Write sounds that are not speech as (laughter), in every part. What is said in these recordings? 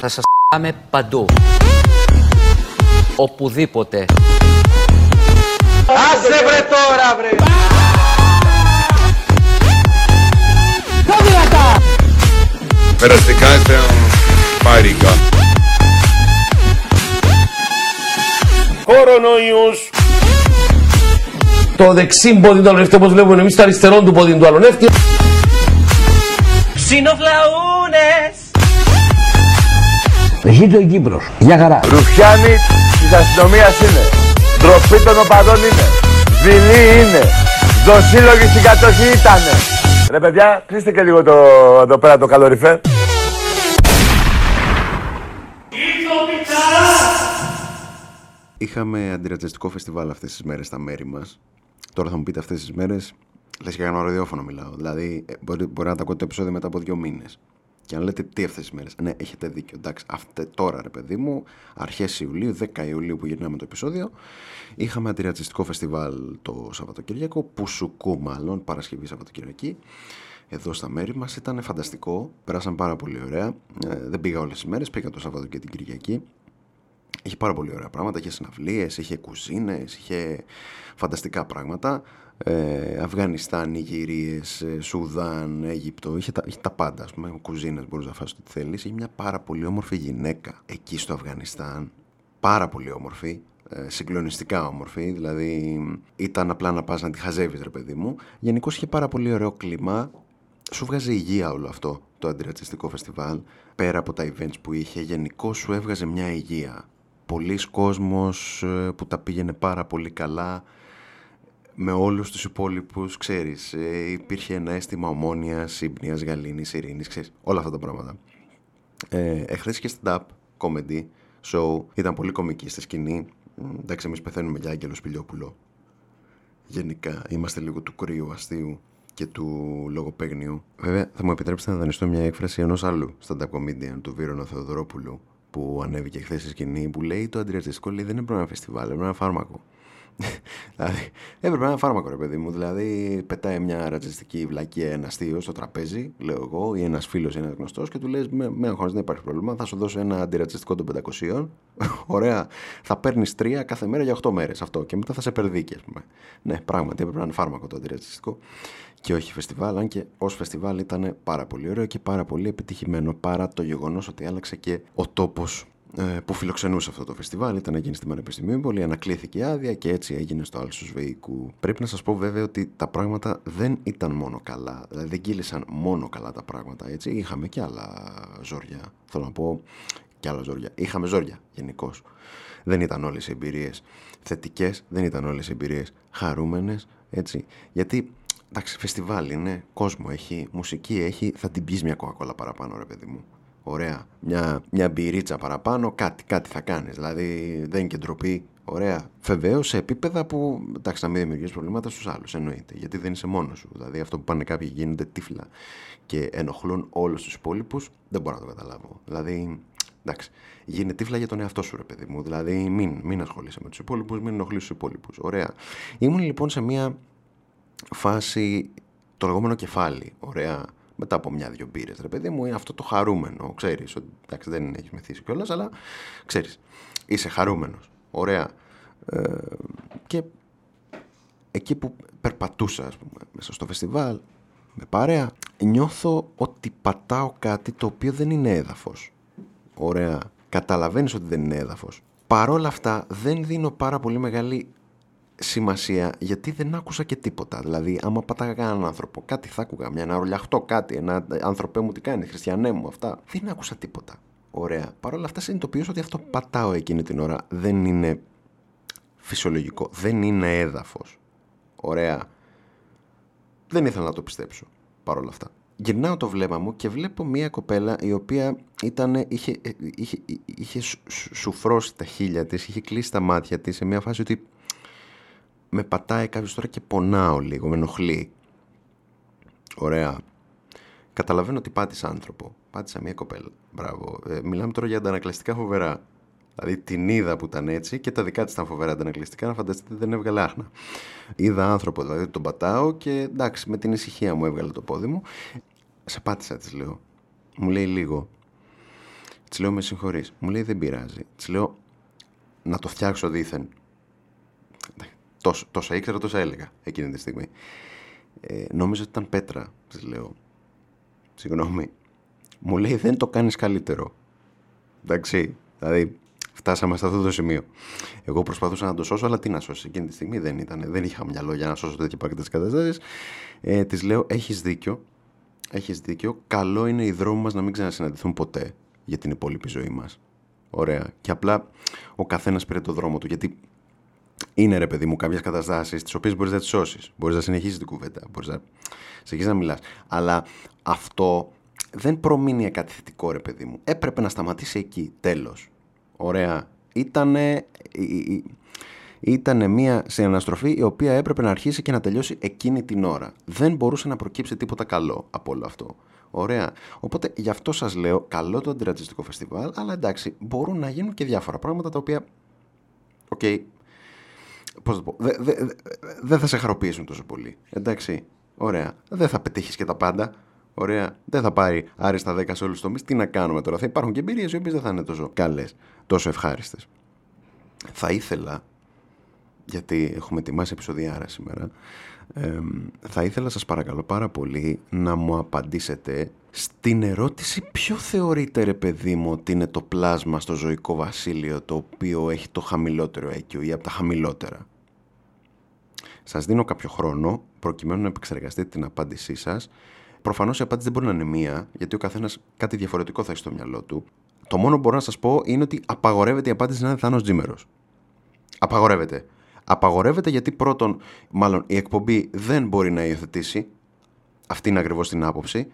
Θα σας πάμε παντού. Οπουδήποτε. Άσε βρε τώρα βρε! Περαστικά είστε πάρικα. Κορονοϊούς! Το δεξί πόδι του άλλου όπως βλέπουμε εμείς το αριστερό του πόδι του άλλου νεύτη. Ξινοφλαούνες! Ζήτω η Κύπρος. Γεια χαρά. Ρουφιάνοι της αστυνομίας είναι. Ντροπή των οπαδών είναι. Δειλή είναι. Δοσύλλογοι στην κατοχή ήτανε. Ρε παιδιά, κλείστε και λίγο το, εδώ πέρα το καλοριφέρ. Είχαμε αντιρατσιστικό φεστιβάλ αυτές τις μέρες στα μέρη μας. Τώρα θα μου πείτε αυτές τις μέρες, λες και κάνω ραδιόφωνο μιλάω. Δηλαδή, ε, μπορεί, μπορεί να τα ακούτε το επεισόδιο μετά από δύο μήνες. Και αν λέτε τι αυτές τις μέρες, ναι, έχετε δίκιο. Εντάξει, αυτέ, τώρα ρε παιδί μου, αρχές Ιουλίου, 10 Ιουλίου που γυρνάμε το επεισόδιο, είχαμε αντιρατσιστικό φεστιβάλ το Σαββατοκύριακο, Πουσουκού μάλλον, Παρασκευή Σαββατοκυριακή εδώ στα μέρη μας. Ήταν φανταστικό, περάσαν πάρα πολύ ωραία. Ε, δεν πήγα όλες τις μέρες, πήγα το Σάββατο και την Κυριακή. Είχε πάρα πολύ ωραία πράγματα, είχε συναυλίες, είχε κουζίνες, είχε φανταστικά πράγματα. Ε, Αφγανιστάν, Νιγηρίες, ε, Σουδάν, Αίγυπτο, είχε τα, είχε τα πάντα, ας πούμε, κουζίνες μπορείς να φας ό,τι θέλεις. Είχε μια πάρα πολύ όμορφη γυναίκα εκεί στο Αφγανιστάν, πάρα πολύ όμορφη, ε, συγκλονιστικά όμορφη, δηλαδή ήταν απλά να πας να τη χαζεύεις ρε παιδί μου. Γενικώς είχε πάρα πολύ ωραίο κλίμα, σου βγάζει υγεία όλο αυτό το αντιρατσιστικό φεστιβάλ, πέρα από τα events που είχε, γενικώς σου έβγαζε μια υγεία. Πολλοί κόσμος ε, που τα πήγαινε πάρα πολύ καλά, με όλους τους υπόλοιπους, ξέρεις, ε, υπήρχε ένα αίσθημα ομόνιας, σύμπνοιας, γαλήνης, ειρήνης, ξέρεις, όλα αυτά τα πράγματα. Ε, εχθές και stand-up comedy show, ήταν πολύ κομική στη σκηνή, εντάξει εμείς πεθαίνουμε για Άγγελο Σπηλιόπουλο. Γενικά είμαστε λίγο του κρύου αστείου και του λογοπαίγνιου. Βέβαια θα μου επιτρέψετε να δανειστώ μια έκφραση ενός άλλου stand-up comedian του Βίρονα Θεοδωρόπουλου που ανέβηκε χθες στη σκηνή που λέει το αντιρατσιστικό λέει δεν είναι ένα φεστιβάλ, είναι ένα φάρμακο. (laughs) δηλαδή, έπρεπε ένα φάρμακο, ρε παιδί μου. Δηλαδή, πετάει μια ρατσιστική βλακία ένα αστείο στο τραπέζι, λέω εγώ, ή ένας φίλος ή ένας γνωστός, και του λες: Με, με αγχώνεις, δεν υπάρχει πρόβλημα. Θα σου δώσω ένα αντιρατσιστικό των 500. (laughs) Ωραία. Θα παίρνεις τρία κάθε μέρα για 8 μέρες αυτό. Και μετά θα σε περδίκει, ας πούμε. Ναι, πράγματι έπρεπε να είναι φάρμακο το αντιρατσιστικό. Και όχι φεστιβάλ, αν και ως φεστιβάλ ήταν πάρα πολύ ωραίο και πάρα πολύ επιτυχημένο παρά το γεγονός ότι άλλαξε και ο τόπος ε, που φιλοξενούσε αυτό το φεστιβάλ. Ήταν να γίνει στην Πανεπιστημίου Πολύ, ανακλήθηκε η άδεια και έτσι έγινε στο Άλσο Βεϊκού. Πρέπει να σας πω βέβαια ότι τα πράγματα δεν ήταν μόνο καλά. Δηλαδή δεν κύλησαν μόνο καλά τα πράγματα. Έτσι. Είχαμε και άλλα ζόρια. Θέλω να πω και άλλα ζόρια. Είχαμε ζόρια γενικώς. Δεν ήταν όλες οι εμπειρίες θετικές, δεν ήταν όλες οι εμπειρίες χαρούμενες. Έτσι. Γιατί εντάξει, φεστιβάλ είναι, κόσμο έχει, μουσική έχει, θα την πεις μια κοκακόλα παραπάνω, ρε παιδί μου. Ωραία. Μια, μια μπυρίτσα παραπάνω, κάτι, κάτι θα κάνεις. Δηλαδή δεν είναι και ντροπή. Ωραία. Βεβαίως σε επίπεδα που εντάξει, να μην δημιουργήσει προβλήματα στους άλλους. Εννοείται. Γιατί δεν είσαι μόνος σου. Δηλαδή αυτό που πάνε κάποιοι γίνονται τύφλα και ενοχλούν όλους τους υπόλοιπους, δεν μπορώ να το καταλάβω. Δηλαδή, εντάξει, γίνε τύφλα για τον εαυτό σου, ρε παιδί μου. Δηλαδή, μην, μην ασχολείσαι με τους υπόλοιπους, μην ενοχλείς τους υπόλοιπους. Ωραία. Ήμουν λοιπόν σε μια φάση το λεγόμενο κεφάλι. Ωραία μετά από μια-δυο μπύρες, ρε παιδί μου, είναι αυτό το χαρούμενο. Ξέρεις ότι εντάξει, δεν έχεις μεθύσει κιόλας, αλλά ξέρεις. Είσαι χαρούμενος. Ωραία. Ε, και εκεί που περπατούσα, ας πούμε, μέσα στο φεστιβάλ, με παρέα, νιώθω ότι πατάω κάτι το οποίο δεν είναι έδαφος. Ωραία. Καταλαβαίνεις ότι δεν είναι έδαφος. Παρόλα αυτά δεν δίνω πάρα πολύ μεγάλη σημασία γιατί δεν άκουσα και τίποτα. Δηλαδή, άμα πατάγα κανέναν άνθρωπο, κάτι θα άκουγα. Μια ένα ρολιαχτό, κάτι, ένα άνθρωπέ μου τι κάνει, χριστιανέ μου, αυτά. Δεν άκουσα τίποτα. Ωραία. Παρ' όλα αυτά συνειδητοποιώ ότι αυτό που πατάω εκείνη την ώρα δεν είναι φυσιολογικό. Δεν είναι έδαφος. Ωραία. Δεν ήθελα να το πιστέψω. Παρ' όλα αυτά. Γυρνάω το βλέμμα μου και βλέπω μια κοπέλα η οποία ήταν, είχε, είχε, είχε, είχε σουφρώσει τα χείλια της, είχε κλείσει τα μάτια της σε μια φάση ότι με πατάει κάποιος τώρα και πονάω λίγο, με ενοχλεί. Ωραία. Καταλαβαίνω ότι πάτησα άνθρωπο. Πάτησα μια κοπέλα. Μπράβο. Ε, μιλάμε τώρα για αντανακλαστικά φοβερά. Δηλαδή την είδα που ήταν έτσι και τα δικά της ήταν φοβερά αντανακλειστικά. Να φανταστείτε δεν έβγαλε άχνα. Είδα άνθρωπο, δηλαδή τον πατάω και εντάξει, με την ησυχία μου έβγαλε το πόδι μου. Σε πάτησα, της λέω. Μου λέει λίγο. Της λέω με συγχωρείς. Μου λέει δεν πειράζει. Της λέω να το φτιάξω δήθεν. Τόσο, τόσα ήξερα, τόσα έλεγα εκείνη τη στιγμή. Ε, νόμιζα ότι ήταν πέτρα, της λέω. Συγγνώμη. Μου λέει δεν το κάνεις καλύτερο. Εντάξει, δηλαδή φτάσαμε σε αυτό το σημείο. Εγώ προσπαθούσα να το σώσω, αλλά τι να σώσει. Εκείνη τη στιγμή δεν ήταν. Δεν είχα μυαλό για να σώσω τέτοια παγκόσμια καταστάσει. Ε, της λέω: Έχεις δίκιο. Έχεις δίκιο. Καλό είναι οι δρόμοι μας να μην ξανασυναντηθούν ποτέ για την υπόλοιπη ζωή μας. Ωραία. Και απλά ο καθένας πήρε το δρόμο του. Γιατί είναι ρε παιδί μου κάποιες καταστάσεις τις οποίες μπορείς να τις σώσεις. Μπορείς να συνεχίσεις την κουβέντα. Μπορείς να συνεχίσεις να μιλάς. Αλλά αυτό δεν προμείνει κάτι θετικό, ρε παιδί μου. Έπρεπε να σταματήσει εκεί. Τέλος. Ωραία. Ήτανε. Ήταν μια συναναστροφή η οποία έπρεπε να αρχίσει και να τελειώσει εκείνη την ώρα. Δεν μπορούσε να προκύψει τίποτα καλό από όλο αυτό. Ωραία. Οπότε γι' αυτό σας λέω καλό το αντιρατσιστικό φεστιβάλ, αλλά εντάξει, μπορούν να γίνουν και διάφορα πράγματα τα οποία. OK. Okay, Πώς το πω. Δεν δε, δε θα σε χαροποιήσουν τόσο πολύ. Εντάξει. Ωραία. Δεν θα πετύχεις και τα πάντα. Ωραία. Δεν θα πάρει άριστα 10 σε όλους τους τομείς. Τι να κάνουμε τώρα. Θα υπάρχουν και εμπειρίες οι οποίες δεν θα είναι τόσο καλές, τόσο ευχάριστες. Θα ήθελα, γιατί έχουμε ετοιμάσει επεισοδιάρα σήμερα, ε, θα ήθελα σας παρακαλώ πάρα πολύ να μου απαντήσετε στην ερώτηση ποιο θεωρείτε ρε παιδί μου ότι είναι το πλάσμα στο ζωικό βασίλειο το οποίο έχει το χαμηλότερο IQ ή από τα χαμηλότερα; Σας δίνω κάποιο χρόνο προκειμένου να επεξεργαστείτε την απάντησή σας. Προφανώς η απάντηση δεν μπορεί να είναι μία, γιατί ο καθένας κάτι διαφορετικό θα έχει στο μυαλό του. Το μόνο που μπορώ να σας πω είναι ότι απαγορεύεται η απάντηση να είναι Θάνος Τζίμερος. Απαγορεύεται. Απαγορεύεται γιατί πρώτον, μάλλον η εκπομπή δεν μπορεί να υιοθετήσει, αυτή είναι ακριβώς την άποψη,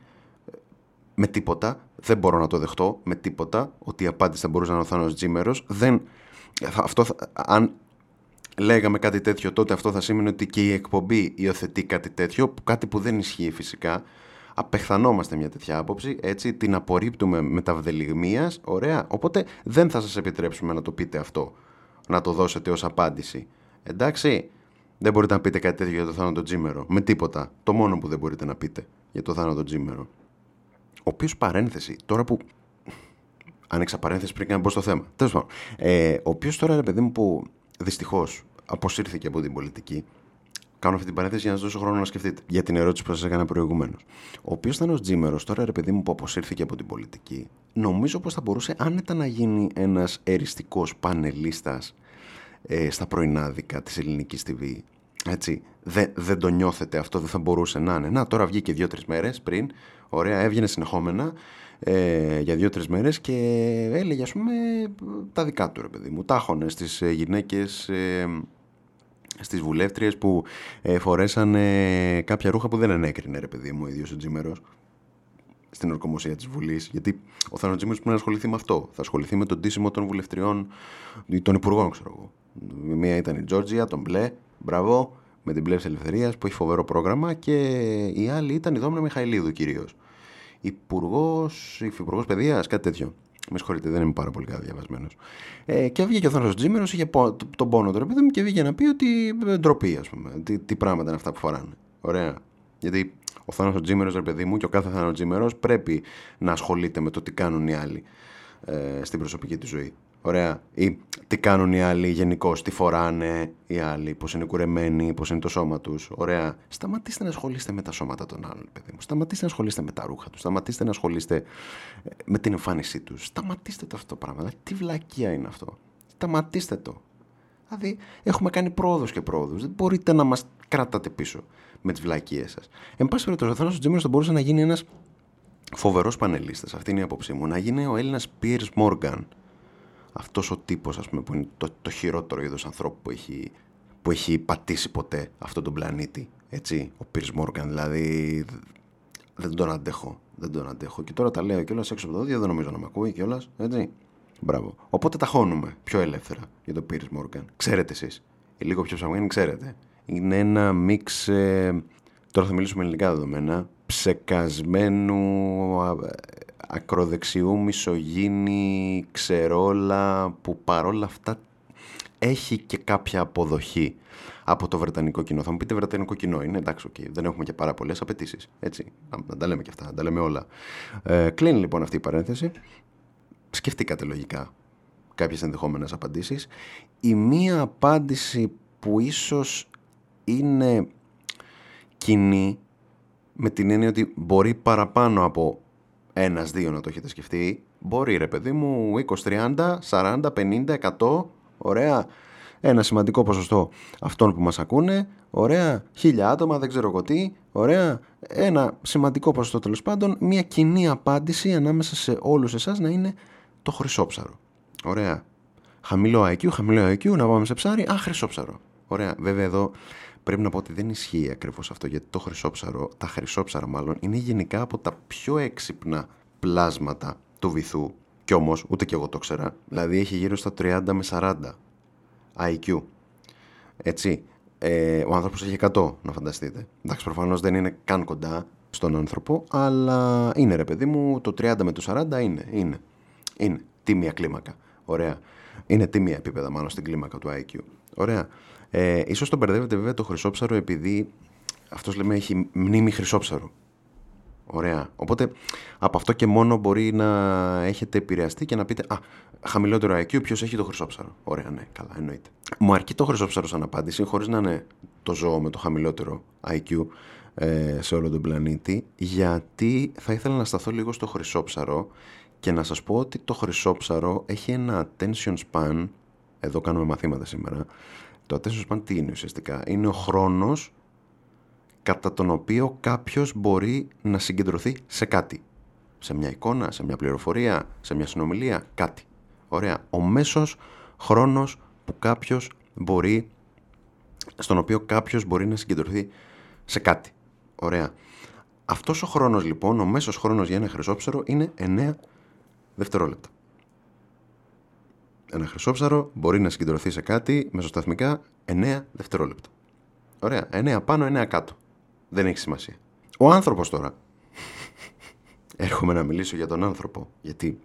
με τίποτα, δεν μπορώ να το δεχτώ, με τίποτα, ότι η απάντηση θα μπορούσε να είναι ο Θάνος Τζίμερος. Δεν, αυτό, αν λέγαμε κάτι τέτοιο, τότε αυτό θα σήμαινε ότι και η εκπομπή υιοθετεί κάτι τέτοιο, κάτι που δεν ισχύει φυσικά. Απεχθανόμαστε μια τέτοια άποψη, έτσι, την απορρίπτουμε με τα βδελιγμίας, ωραία, οπότε δεν θα σας επιτρέψουμε να το πείτε αυτό, να το δώσετε ως απάντηση. Εντάξει, δεν μπορείτε να πείτε κάτι τέτοιο για το θάνατο Τζίμερο, με τίποτα. Το μόνο που δεν μπορείτε να πείτε για το θάνατο Τζίμερο. Ο οποίος παρένθεση, τώρα που. Άνοιξα παρένθεση πριν να μπω στο θέμα. Τέλος πάντων. Ε, ο οποίος τώρα, ρε παιδί μου, που δυστυχώς αποσύρθηκε από την πολιτική. Κάνω αυτή την παρένθεση για να σας δώσω χρόνο να σκεφτείτε για την ερώτηση που σας έκανα προηγουμένως. Ο οποίος ήταν ο Τζίμερος, τώρα ρε παιδί μου που αποσύρθηκε από την πολιτική, νομίζω πως θα μπορούσε άνετα να γίνει ένας εριστικός πανελίστας ε, στα πρωινάδικα της ελληνικής TV. Έτσι, δεν, δεν το νιώθετε αυτό, δεν θα μπορούσε να είναι. Να, τώρα βγήκε δύο-τρεις μέρες πριν, ωραία, έβγαινε συνεχόμενα ε, για δύο-τρεις μέρες και έλεγε, ας πούμε, τα δικά του ρε παιδί μου. Τάχωνε στις γυναίκες. Ε, στις βουλεύτριες που ε, φορέσανε κάποια ρούχα που δεν ενέκρινε ρε παιδί μου ο ίδιος ο Τζίμερος στην ορκομοσία της Βουλής γιατί ο Θάνο Τζίμερος πρέπει να ασχοληθεί με αυτό θα ασχοληθεί με τον τίσιμο των βουλευτριών των υπουργών ξέρω εγώ μία ήταν η Τζόρτζια, τον Μπλε μπράβο με την Πλεύση Ελευθερίας που έχει φοβερό πρόγραμμα και η άλλη ήταν η Δόμνα Μιχαηλίδου κυρίως. Υπουργός, υφυπουργός παιδείας, κάτι τέτοιο. Με συγχωρείτε, δεν είμαι πάρα πολύ καλά διαβασμένος. Ε, και βγήκε ο Θάνο Τζίμερος, είχε τον πόνο του ρε μου και βγήκε να πει ότι ε, ντροπή, ας πούμε. Τι, τι πράγματα είναι αυτά που φοράνε. Ωραία. Γιατί ο Θάνο Τζίμερος, ρε παιδί μου, και ο κάθε Θάνο Τζίμερος πρέπει να ασχολείται με το τι κάνουν οι άλλοι ε, στην προσωπική του ζωή. Ωραία. Ή τι κάνουν οι άλλοι γενικώ, τι φοράνε οι άλλοι, πώς είναι κουρεμένοι, πώς είναι το σώμα τους. Ωραία. Σταματήστε να ασχολείστε με τα σώματα των άλλων, παιδί μου. Σταματήστε να ασχολείστε με τα ρούχα τους. Σταματήστε να ασχολείστε ε, με την εμφάνισή τους. Σταματήστε το αυτό το πράγμα. Δηλαδή, τι βλακεία είναι αυτό. Σταματήστε το. Δηλαδή, έχουμε κάνει πρόοδος και πρόοδους. Δεν μπορείτε να μας κρατάτε πίσω με τις βλακίε σας. Εν πάση περιπτώσει, ο Θάνο Τζίμερος θα μπορούσε να γίνει ένας φοβερός πανελίστας. Αυτή είναι η άποψή μου. Να γίνει ο Έλληνας Πιέρ Μόργαν αυτός ο τύπος ας πούμε που είναι το, το χειρότερο είδος ανθρώπου που έχει, που έχει πατήσει ποτέ αυτόν τον πλανήτη έτσι, ο Πίρς Μόργαν δηλαδή δεν τον αντέχω δεν τον αντέχω και τώρα τα λέω κιόλας έξω από το δόντια δεν νομίζω να με ακούει κιόλας έτσι Μπράβο. Οπότε ταχώνουμε πιο ελεύθερα για τον Πίρς Μόργαν. Ξέρετε εσείς. Λίγο πιο ψαγμένη ξέρετε. Είναι ένα μίξ. Ε, τώρα θα μιλήσουμε ελληνικά δεδομένα. Ψεκασμένου ακροδεξιού, μισογίνη, ξερόλα που παρόλα αυτά έχει και κάποια αποδοχή από το βρετανικό κοινό. Θα μου πείτε βρετανικό κοινό είναι, εντάξει, okay, δεν έχουμε και πάρα πολλές απαιτήσεις. Έτσι, να, να, τα λέμε και αυτά, να τα λέμε όλα. Ε, κλείνει λοιπόν αυτή η παρένθεση. Σκεφτήκατε λογικά κάποιες ενδεχόμενες απαντήσεις. Η μία απάντηση που ίσως είναι κοινή με την έννοια ότι μπορεί παραπάνω από ένας, δύο να το έχετε σκεφτεί. Μπορεί ρε παιδί μου 20, 30, 40, 50, 100, ωραία. Ένα σημαντικό ποσοστό αυτών που μας ακούνε, ωραία, χίλια άτομα, δεν ξέρω εγώ τι, ωραία. Ένα σημαντικό ποσοστό τέλος πάντων, μια κοινή απάντηση ανάμεσα σε όλους εσάς να είναι το χρυσόψαρο. Ωραία. Χαμηλό IQ, χαμηλό IQ, να πάμε σε ψάρι, α, χρυσόψαρο. Ωραία. Βέβαια εδώ πρέπει να πω ότι δεν ισχύει ακριβώς αυτό, γιατί το χρυσόψαρο, τα χρυσόψαρα μάλλον, είναι γενικά από τα πιο έξυπνα πλάσματα του βυθού. Κι όμως, ούτε κι εγώ το ξέρα, δηλαδή έχει γύρω στα 30 με 40 IQ. Έτσι. Ε, ο άνθρωπος έχει 100, να φανταστείτε. Εντάξει, προφανώς δεν είναι καν κοντά στον άνθρωπο, αλλά είναι ρε παιδί μου, το 30 με το 40 είναι, είναι. Είναι τίμια κλίμακα. Ωραία. Είναι τίμια επίπεδα μάλλον στην κλίμακα του IQ. Ωραία. Ε, ίσως τον μπερδεύετε βέβαια το χρυσόψαρο επειδή αυτός λέμε έχει μνήμη χρυσόψαρου. Ωραία. Οπότε από αυτό και μόνο μπορεί να έχετε επηρεαστεί και να πείτε Α, χαμηλότερο IQ, ποιος έχει το χρυσόψαρο. Ωραία, ναι, καλά, εννοείται. Μου αρκεί το χρυσόψαρο σαν απάντηση, χωρίς να είναι το ζώο με το χαμηλότερο IQ ε, σε όλο τον πλανήτη, γιατί θα ήθελα να σταθώ λίγο στο χρυσόψαρο και να σας πω ότι το χρυσόψαρο έχει ένα attention span, εδώ κάνουμε μαθήματα σήμερα, το attention span τι είναι ουσιαστικά, είναι ο χρόνος κατά τον οποίο κάποιος μπορεί να συγκεντρωθεί σε κάτι. Σε μια εικόνα, σε μια πληροφορία, σε μια συνομιλία, κάτι. Ωραία. Ο μέσος χρόνος που κάποιος μπορεί, στον οποίο κάποιος μπορεί να συγκεντρωθεί σε κάτι. Ωραία. Αυτός ο χρόνος λοιπόν, ο μέσος χρόνος για ένα χρυσόψαρο είναι 9 δευτερόλεπτα. Ένα χρυσόψαρο μπορεί να συγκεντρωθεί σε κάτι μεσοσταθμικά 9 δευτερόλεπτα. Ωραία. 9 πάνω, 9 κάτω. Δεν έχει σημασία. Ο άνθρωπος τώρα. (laughs) Έρχομαι να μιλήσω για τον άνθρωπο. Γιατί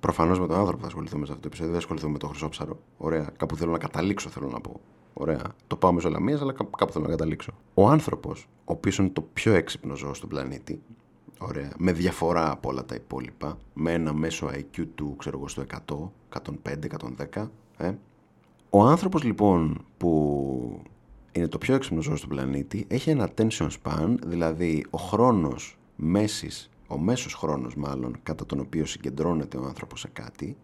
προφανώς με τον άνθρωπο θα ασχοληθούμε σε αυτό το επεισόδιο. Δεν ασχοληθούμε με το χρυσόψαρο. Ωραία. Κάπου θέλω να καταλήξω, θέλω να πω. Ωραία. Το πάω μεσολαμία, αλλά κάπου θέλω να καταλήξω. Ο άνθρωπος, ο οποίος είναι το πιο έξυπνο ζώο στον πλανήτη, Ωραία. Με διαφορά από όλα τα υπόλοιπα. Με ένα μέσο IQ του, ξέρω εγώ, στο 100, 105, 110. Ε. Ο άνθρωπος λοιπόν που είναι το πιο έξυπνο ζώο στον πλανήτη έχει ένα attention span, δηλαδή ο χρόνος μέσης, ο μέσος χρόνος μάλλον, κατά τον οποίο συγκεντρώνεται ο άνθρωπος σε κάτι,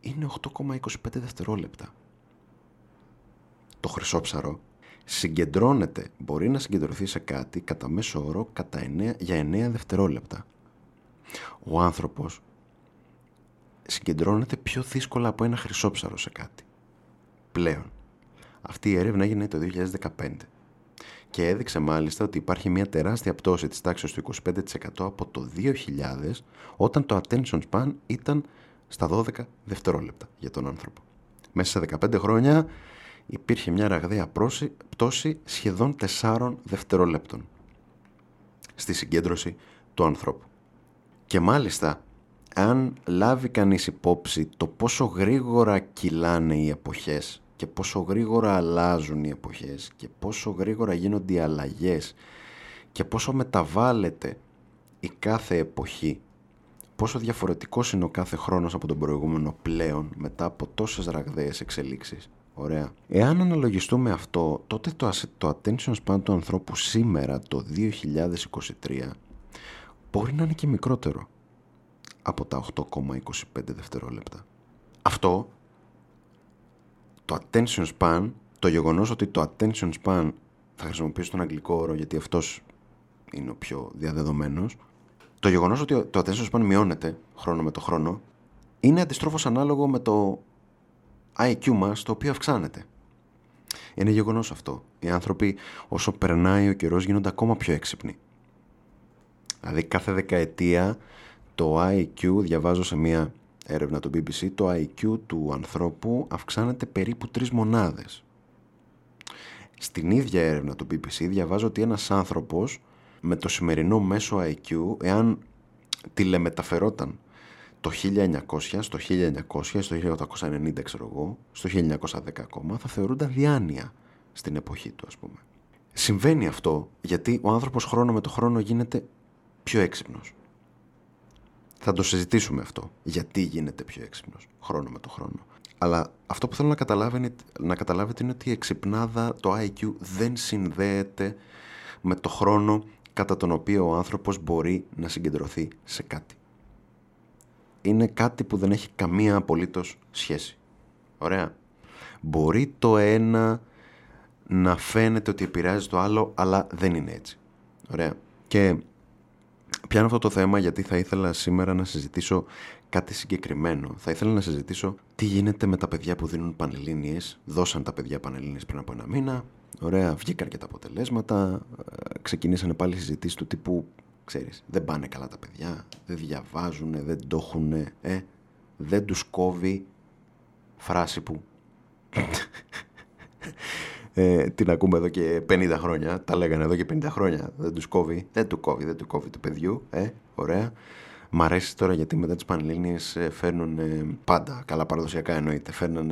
είναι 8,25 δευτερόλεπτα. Το χρυσόψαρο συγκεντρώνεται, μπορεί να συγκεντρωθεί σε κάτι κατά μέσο όρο κατά 9, για 9 δευτερόλεπτα. Ο άνθρωπος συγκεντρώνεται πιο δύσκολα από ένα χρυσόψαρο σε κάτι. Πλέον. Αυτή η έρευνα έγινε το 2015 και έδειξε μάλιστα ότι υπάρχει μια τεράστια πτώση της τάξης του 25% από το 2000 όταν το attention span ήταν στα 12 δευτερόλεπτα για τον άνθρωπο. Μέσα σε 15 χρόνια υπήρχε μια ραγδαία πτώση σχεδόν 4 δευτερολέπτων στη συγκέντρωση του ανθρώπου. Και μάλιστα, αν λάβει κανείς υπόψη το πόσο γρήγορα κυλάνε οι εποχές και πόσο γρήγορα αλλάζουν οι εποχές και πόσο γρήγορα γίνονται οι αλλαγές και πόσο μεταβάλλεται η κάθε εποχή πόσο διαφορετικός είναι ο κάθε χρόνος από τον προηγούμενο πλέον μετά από τόσες ραγδαίες εξελίξεις Ωραία. Εάν αναλογιστούμε αυτό, τότε το, το attention span του ανθρώπου σήμερα, το 2023, μπορεί να είναι και μικρότερο από τα 8,25 δευτερόλεπτα. Αυτό, το attention span, το γεγονός ότι το attention span, θα χρησιμοποιήσω τον αγγλικό όρο γιατί αυτός είναι ο πιο διαδεδομένος, το γεγονός ότι το attention span μειώνεται χρόνο με το χρόνο, είναι αντιστρόφως ανάλογο με το IQ μας το οποίο αυξάνεται. Είναι γεγονός αυτό. Οι άνθρωποι όσο περνάει ο καιρός γίνονται ακόμα πιο έξυπνοι. Δηλαδή κάθε δεκαετία το IQ, διαβάζω σε μία έρευνα του BBC, το IQ του ανθρώπου αυξάνεται περίπου τρεις μονάδες. Στην ίδια έρευνα του BBC διαβάζω ότι ένας άνθρωπος με το σημερινό μέσο IQ, εάν τηλεμεταφερόταν το 1900, στο 1900, στο 1890 ξέρω εγώ, στο 1910 ακόμα, θα θεωρούνταν διάνοια στην εποχή του ας πούμε. Συμβαίνει αυτό γιατί ο άνθρωπος χρόνο με το χρόνο γίνεται πιο έξυπνος. Θα το συζητήσουμε αυτό. Γιατί γίνεται πιο έξυπνος χρόνο με το χρόνο. Αλλά αυτό που θέλω να, καταλάβετε, να καταλάβετε είναι ότι η εξυπνάδα, το IQ δεν συνδέεται με το χρόνο κατά τον οποίο ο άνθρωπος μπορεί να συγκεντρωθεί σε κάτι. Είναι κάτι που δεν έχει καμία απολύτως σχέση. Ωραία. Μπορεί το ένα να φαίνεται ότι επηρεάζει το άλλο, αλλά δεν είναι έτσι. Ωραία. Και πιάνω αυτό το θέμα γιατί θα ήθελα σήμερα να συζητήσω κάτι συγκεκριμένο. Θα ήθελα να συζητήσω τι γίνεται με τα παιδιά που δίνουν πανελλήνιες. Δώσαν τα παιδιά πανελλήνιες πριν από ένα μήνα. Ωραία, βγήκαν και τα αποτελέσματα. Ε, ξεκινήσανε πάλι συζητήσεις του τύπου, ξέρεις, δεν πάνε καλά τα παιδιά, δεν διαβάζουν, δεν το έχουν, ε, δεν τους κόβει φράση που ε, την ακούμε εδώ και 50 χρόνια. Τα λέγανε εδώ και 50 χρόνια. Δεν τους κόβει. Δεν του κόβει, δεν του κόβει του παιδιού. Ε, ωραία. Μ' αρέσει τώρα γιατί μετά τις Πανελλήνιες ε, φέρνουν πάντα, καλά παραδοσιακά εννοείται, φέρνουν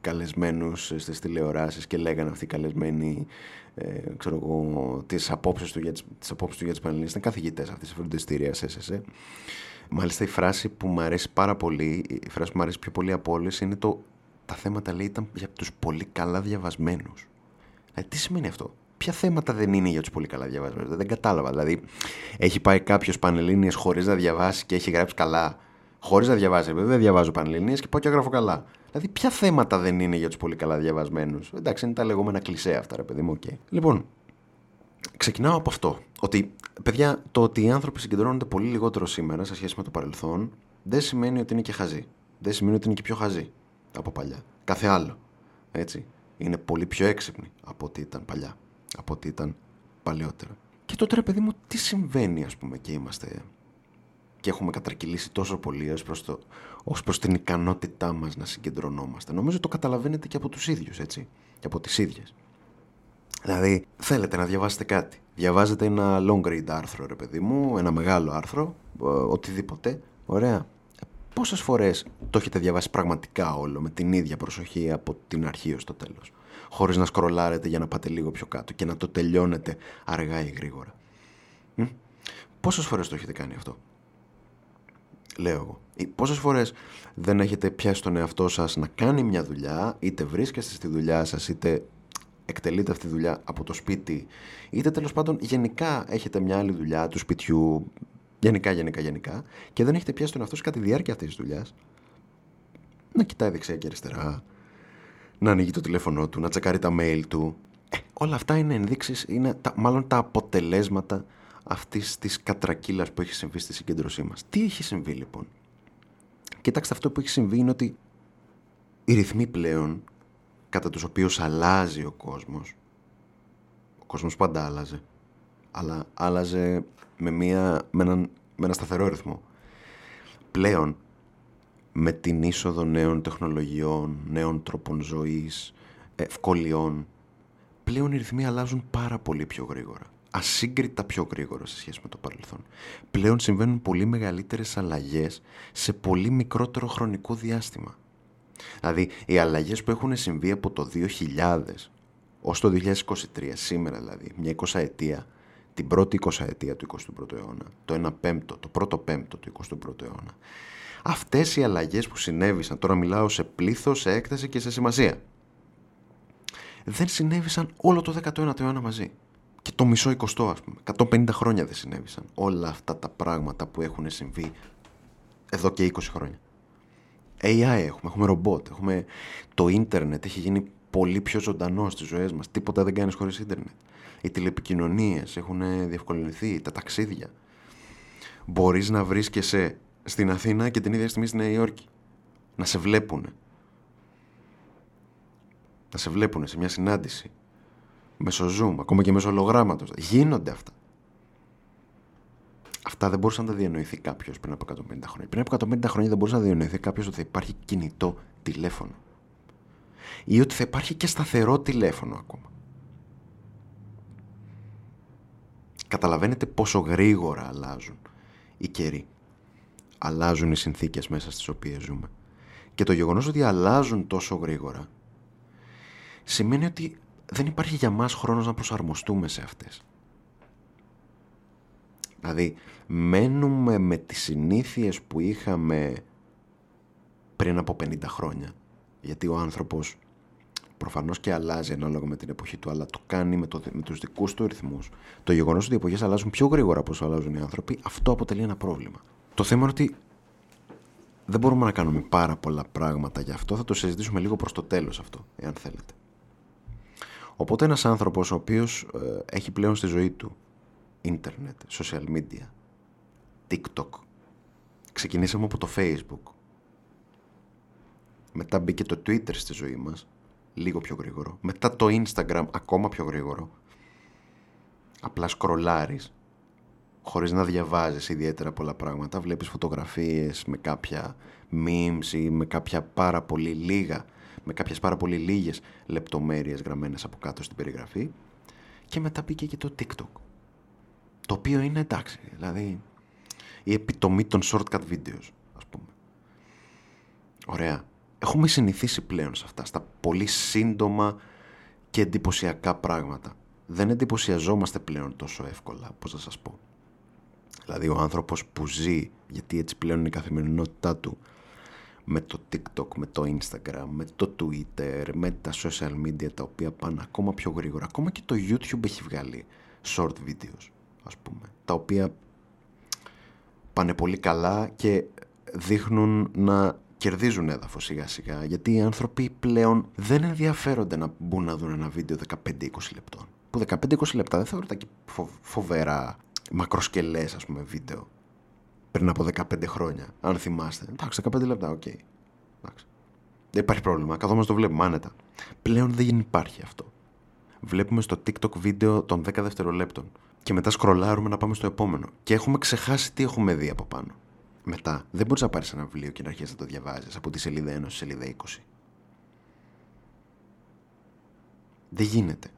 καλεσμένους στις τηλεοράσεις και λέγανε αυτοί οι καλεσμένοι ε, ξέρω εγώ, τις απόψεις του για τις, τις, απόψεις του για τις Πανελλήνιες. Ήταν καθηγητές αυτοί σε φροντιστήρια σε ΕΣΕ. Μάλιστα η φράση που μου αρέσει πάρα πολύ, η φράση που μου αρέσει πιο πολύ από όλες είναι το τα θέματα λέει ήταν για τους πολύ καλά διαβασμένους. Ε, τι σημαίνει αυτό; Ποια θέματα δεν είναι για τους πολύ καλά διαβασμένους; Δεν κατάλαβα. Δηλαδή, έχει πάει κάποιος πανελλήνιες χωρίς να διαβάσει και έχει γράψει καλά; Χωρίς να διαβάσει. Βέβαια, δεν διαβάζω πανελλήνιες και πάω και γράφω καλά. Δηλαδή, ποια θέματα δεν είναι για τους πολύ καλά διαβασμένους; Εντάξει, είναι τα λεγόμενα κλισέ αυτά, ρε παιδί μου. Okay. Λοιπόν, ξεκινάω από αυτό. Ότι, παιδιά, το ότι οι άνθρωποι συγκεντρώνονται πολύ λιγότερο σήμερα σε σχέση με το παρελθόν δεν σημαίνει ότι είναι και χαζοί. Δεν σημαίνει ότι είναι και πιο χαζοί από παλιά. Κάθε άλλο. Έτσι είναι πολύ πιο έξυπνοι από ό,τι ήταν παλιά, από ό,τι ήταν παλαιότερα. Και τότε ρε παιδί μου τι συμβαίνει ας πούμε και είμαστε και έχουμε κατρακυλήσει τόσο πολύ ως προς, το, ως προς την ικανότητά μας να συγκεντρωνόμαστε. Νομίζω το καταλαβαίνετε και από τους ίδιους έτσι και από τις ίδιες. Δηλαδή θέλετε να διαβάσετε κάτι. Διαβάζετε ένα long read άρθρο ρε παιδί μου, ένα μεγάλο άρθρο, οτιδήποτε, ωραία. Πόσες φορές το έχετε διαβάσει πραγματικά όλο με την ίδια προσοχή από την αρχή ως το τέλος χωρίς να σκρολάρετε για να πάτε λίγο πιο κάτω και να το τελειώνετε αργά ή γρήγορα. Πόσες φορές το έχετε κάνει αυτό; Λέω εγώ. Πόσες φορές δεν έχετε πιάσει τον εαυτό σας να κάνει μια δουλειά, είτε βρίσκεστε στη δουλειά σας, είτε εκτελείτε αυτή τη δουλειά από το σπίτι, είτε τέλος πάντων γενικά έχετε μια άλλη δουλειά του σπιτιού, γενικά, γενικά, γενικά, και δεν έχετε πιάσει τον εαυτό σας κατά τη διάρκεια αυτής της δουλειάς, να κοιτάει δεξιά και αριστερά, να ανοίγει το τηλέφωνο του, να τσεκάρει τα mail του. Ε, όλα αυτά είναι ενδείξεις, είναι τα, μάλλον τα αποτελέσματα αυτής της κατρακύλας που έχει συμβεί στη συγκέντρωσή μας. Τι έχει συμβεί λοιπόν; Κοιτάξτε αυτό που έχει συμβεί είναι ότι οι ρυθμοί πλέον κατά τους οποίους αλλάζει ο κόσμος ο κόσμος πάντα άλλαζε αλλά άλλαζε με, μια, με, έναν, με ένα σταθερό ρυθμό πλέον με την είσοδο νέων τεχνολογιών, νέων τρόπων ζωής, ευκολιών, πλέον οι ρυθμοί αλλάζουν πάρα πολύ πιο γρήγορα. Ασύγκριτα πιο γρήγορα σε σχέση με το παρελθόν. Πλέον συμβαίνουν πολύ μεγαλύτερες αλλαγές σε πολύ μικρότερο χρονικό διάστημα. Δηλαδή, οι αλλαγές που έχουν συμβεί από το 2000 ως το 2023, σήμερα δηλαδή, μια 20 ετία, την πρώτη 20 ετία του 21ου αιώνα, το 1 πέμπτο, το πρώτο πέμπτο του 21ου αιώνα, αυτές οι αλλαγές που συνέβησαν, τώρα μιλάω σε πλήθος, σε έκταση και σε σημασία, δεν συνέβησαν όλο το 19ο αιώνα μαζί. Και το μισό 20ο ας πούμε. 150 χρόνια δεν συνέβησαν όλα αυτά τα πράγματα που έχουν συμβεί εδώ και 20 χρόνια. AI έχουμε, έχουμε ρομπότ, έχουμε το ίντερνετ, έχει γίνει πολύ πιο ζωντανό στις ζωές μας. Τίποτα δεν κάνεις χωρίς ίντερνετ. Οι τηλεπικοινωνίες έχουν διευκολυνθεί, τα ταξίδια. Μπορείς να βρίσκεσαι στην Αθήνα και την ίδια στιγμή στη Νέα Υόρκη. Να σε βλέπουν. Να σε βλέπουν σε μια συνάντηση. Μέσω Zoom, ακόμα και μέσω ολογράμματος. Γίνονται αυτά. Αυτά δεν μπορούσε να τα διανοηθεί κάποιος πριν από 150 χρόνια. Πριν από 150 χρόνια δεν μπορούσε να διανοηθεί κάποιος ότι θα υπάρχει κινητό τηλέφωνο. Ή ότι θα υπάρχει και σταθερό τηλέφωνο ακόμα. Καταλαβαίνετε πόσο γρήγορα αλλάζουν οι καιροί. Αλλάζουν οι συνθήκες μέσα στις οποίες ζούμε. Και το γεγονός ότι αλλάζουν τόσο γρήγορα σημαίνει ότι δεν υπάρχει για μας χρόνος να προσαρμοστούμε σε αυτές. Δηλαδή, μένουμε με τις συνήθειες που είχαμε πριν από 50 χρόνια. Γιατί ο άνθρωπος προφανώς και αλλάζει ανάλογα με την εποχή του, αλλά το κάνει με, το, με τους δικούς του ρυθμούς. Το γεγονός ότι οι εποχές αλλάζουν πιο γρήγορα από όσο αλλάζουν οι άνθρωποι, αυτό αποτελεί ένα πρόβλημα. Το θέμα είναι ότι δεν μπορούμε να κάνουμε πάρα πολλά πράγματα γι' αυτό. Θα το συζητήσουμε λίγο προς το τέλος αυτό, εάν θέλετε. Οπότε ένας άνθρωπος ο οποίος ε, έχει πλέον στη ζωή του ίντερνετ, social media, TikTok, ξεκινήσαμε από το Facebook, μετά μπήκε το Twitter στη ζωή μας, λίγο πιο γρήγορο. Μετά το Instagram ακόμα πιο γρήγορο. Απλά σκρολάρεις, χωρίς να διαβάζεις ιδιαίτερα πολλά πράγματα. Βλέπεις φωτογραφίες με κάποια memes ή με κάποια πάρα πολύ λίγα, με κάποιες πάρα πολύ λίγες λεπτομέρειες γραμμένες από κάτω στην περιγραφή. Και μετά μπήκε και το TikTok. Το οποίο είναι εντάξει, δηλαδή η επιτομή των shortcut videos, ας πούμε. Ωραία έχουμε συνηθίσει πλέον σε αυτά, στα πολύ σύντομα και εντυπωσιακά πράγματα. Δεν εντυπωσιαζόμαστε πλέον τόσο εύκολα, πώς να σας πω. Δηλαδή ο άνθρωπος που ζει, γιατί έτσι πλέον είναι η καθημερινότητά του, με το TikTok, με το Instagram, με το Twitter, με τα social media τα οποία πάνε ακόμα πιο γρήγορα. Ακόμα και το YouTube έχει βγάλει short videos, ας πούμε, τα οποία πάνε πολύ καλά και δείχνουν να κερδίζουν έδαφος σιγά σιγά γιατί οι άνθρωποι πλέον δεν ενδιαφέρονται να μπουν να δουν ένα βίντεο 15-20 λεπτών. Που 15-20 λεπτά δεν θεωρείται και φοβερά μακροσκελές, ας πούμε, βίντεο. Πριν από 15 χρόνια, αν θυμάστε. Εντάξει, 15 λεπτά, OK. Okay. Δεν υπάρχει πρόβλημα. Καθόμαστε το βλέπουμε άνετα. Πλέον δεν υπάρχει αυτό. Βλέπουμε στο TikTok βίντεο των 10 δευτερολέπτων και μετά σκρολάρουμε να πάμε στο επόμενο. Και έχουμε ξεχάσει τι έχουμε δει από πάνω μετά. Δεν μπορείς να πάρεις ένα βιβλίο και να αρχίσεις να το διαβάζεις από τη σελίδα 1 στη σελίδα 20. Δεν γίνεται.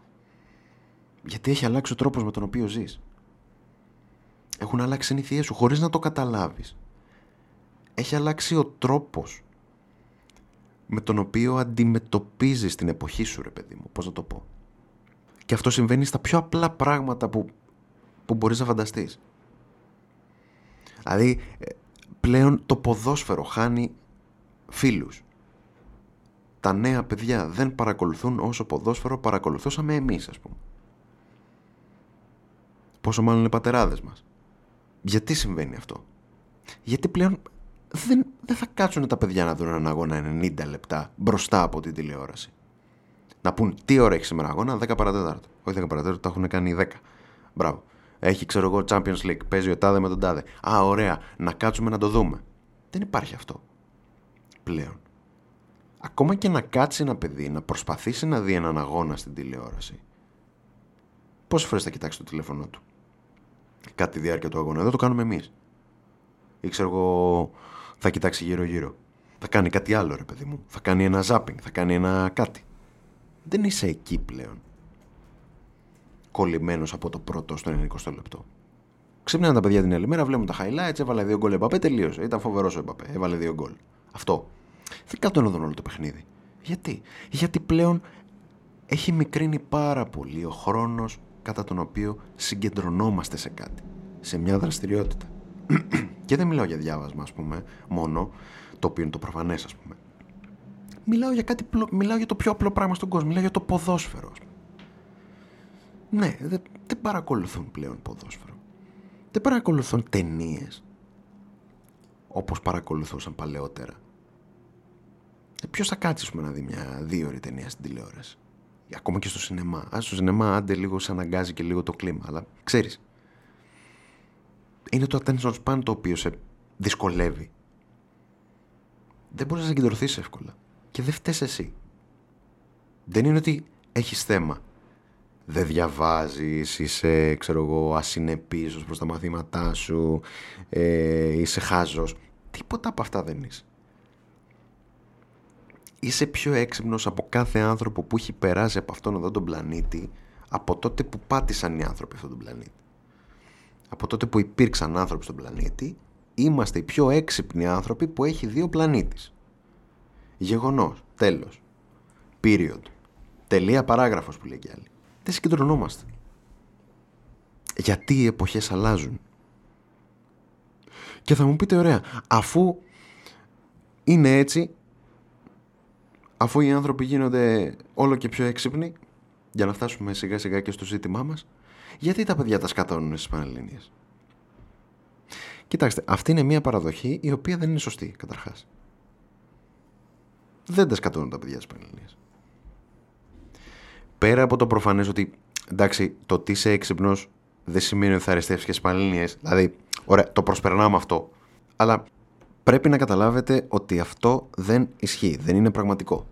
Γιατί έχει αλλάξει ο τρόπος με τον οποίο ζεις. Έχουν αλλάξει συνήθειέ σου χωρίς να το καταλάβεις. Έχει αλλάξει ο τρόπος με τον οποίο αντιμετωπίζεις την εποχή σου, ρε παιδί μου. Πώς να το πω. Και αυτό συμβαίνει στα πιο απλά πράγματα που, που μπορείς να φανταστείς. Δηλαδή, ε, πλέον το ποδόσφαιρο χάνει φίλους. Τα νέα παιδιά δεν παρακολουθούν όσο ποδόσφαιρο παρακολουθούσαμε εμείς ας πούμε. Πόσο μάλλον οι πατεράδες μας. Γιατί συμβαίνει αυτό; Γιατί πλέον δεν, δεν θα κάτσουν τα παιδιά να δουν έναν αγώνα 90 λεπτά μπροστά από την τηλεόραση. Να πούν τι ώρα έχει σήμερα αγώνα, 10 παρατέταρτο. Όχι 10 παρατέταρτο, τα έχουν κάνει 10. Μπράβο. Έχει, ξέρω εγώ, Champions League. Παίζει ο τάδε με τον τάδε. Α, ωραία. Να κάτσουμε να το δούμε. Δεν υπάρχει αυτό πλέον. Ακόμα και να κάτσει ένα παιδί να προσπαθήσει να δει έναν αγώνα στην τηλεόραση. Πόσες φορές θα κοιτάξει το τηλέφωνο του; Κάτι τη διάρκεια του αγώνα. Εδώ το κάνουμε εμείς. Ή ξέρω εγώ, θα κοιτάξει γύρω-γύρω. Θα κάνει κάτι άλλο, ρε παιδί μου. Θα κάνει ένα zapping, θα κάνει ένα κάτι. Δεν είσαι εκεί πλέον κολλημένος από το πρώτο στο 90 λεπτό. Ξύπνησαν τα παιδιά την άλλη μέρα, βλέπουν τα highlights, έβαλε δύο γκολ Εμπαπέ, τελείωσε. Ήταν φοβερός ο Εμπαπέ, έβαλε δύο γκολ. Αυτό. Δεν κάτω να δουν όλο το παιχνίδι. Γιατί; Γιατί πλέον έχει μικρύνει πάρα πολύ ο χρόνος κατά τον οποίο συγκεντρωνόμαστε σε κάτι. Σε μια δραστηριότητα. (clears throat) και δεν μιλάω για διάβασμα, ας πούμε, μόνο, το οποίο είναι το προφανές, ας πούμε. Μιλάω για, κάτι, μιλάω για το πιο απλό πράγμα στον κόσμο. Μιλάω για το ποδόσφαιρο, ας πούμε. Ναι, δεν, δεν παρακολουθούν πλέον ποδόσφαιρο. Δεν παρακολουθούν ταινίες όπως παρακολουθούσαν παλαιότερα. Ε, Ποιος θα κάτσει πούμε, να δει μια δύο ώρη ταινία στην τηλεόραση; Ακόμα και στο σινεμά. Α, στο σινεμά άντε λίγο σε αναγκάζει και λίγο το κλίμα. Αλλά ξέρεις. Είναι το attention span το οποίο σε δυσκολεύει. Δεν μπορείς να συγκεντρωθείς εύκολα. Και δεν φταίει εσύ. Δεν είναι ότι έχεις θέμα δεν διαβάζεις, είσαι, ξέρω εγώ, ασυνεπής ως προς τα μαθήματά σου, ε, είσαι χάζος. Τίποτα από αυτά δεν είσαι. Είσαι πιο έξυπνος από κάθε άνθρωπο που έχει περάσει από αυτόν εδώ τον πλανήτη από τότε που πάτησαν οι άνθρωποι αυτόν τον πλανήτη. Από τότε που υπήρξαν άνθρωποι στον πλανήτη, είμαστε οι πιο έξυπνοι άνθρωποι που έχει δύο πλανήτες. Γεγονός. Τέλος. Period. Τελεία παράγραφος που λέει κι άλλοι. Δεν συγκεντρωνόμαστε. Γιατί οι εποχές αλλάζουν. Και θα μου πείτε ωραία, αφού είναι έτσι, αφού οι άνθρωποι γίνονται όλο και πιο έξυπνοι, για να φτάσουμε σιγά σιγά και στο ζήτημά μας, γιατί τα παιδιά τα σκατώνουν στις Πανελλήνιες; Κοιτάξτε, αυτή είναι μια παραδοχή η οποία δεν είναι σωστή, καταρχάς. Δεν τα σκατώνουν τα παιδιά στις Πανελλήνιες. Πέρα από το προφανές ότι, εντάξει, το ότι είσαι έξυπνος δεν σημαίνει ότι θα αριστεύσεις και στις Πανελλήνιες. Δηλαδή, ωραία, το προσπερνάμε αυτό. Αλλά πρέπει να καταλάβετε ότι αυτό δεν ισχύει, δεν είναι πραγματικό.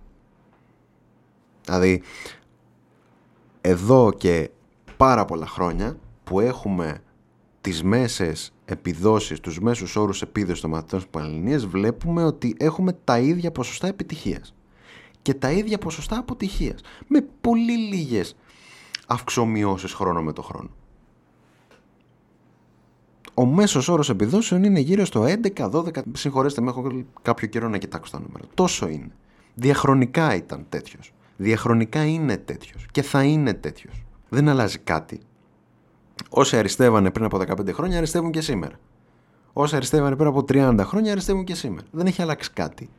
Δηλαδή, εδώ και πάρα πολλά χρόνια που έχουμε τις μέσες επιδόσεις, τους μέσους όρους επίδοσης των μαθητών στις Πανελληνίες βλέπουμε ότι έχουμε τα ίδια ποσοστά επιτυχίας και τα ίδια ποσοστά αποτυχίας με πολύ λίγες αυξομοιώσεις χρόνο με το χρόνο. Ο μέσος όρος επιδόσεων είναι γύρω στο 11-12. Συγχωρέστε με, έχω κάποιο καιρό να κοιτάξω τα νούμερα. Τόσο είναι. Διαχρονικά ήταν τέτοιος. Διαχρονικά είναι τέτοιος. Και θα είναι τέτοιος. Δεν αλλάζει κάτι. Όσοι αριστεύανε πριν από 15 χρόνια, αριστεύουν και σήμερα. Όσοι αριστεύανε πριν από 30 χρόνια, αριστεύουν και σήμερα. Δεν έχει αλλάξει κάτι.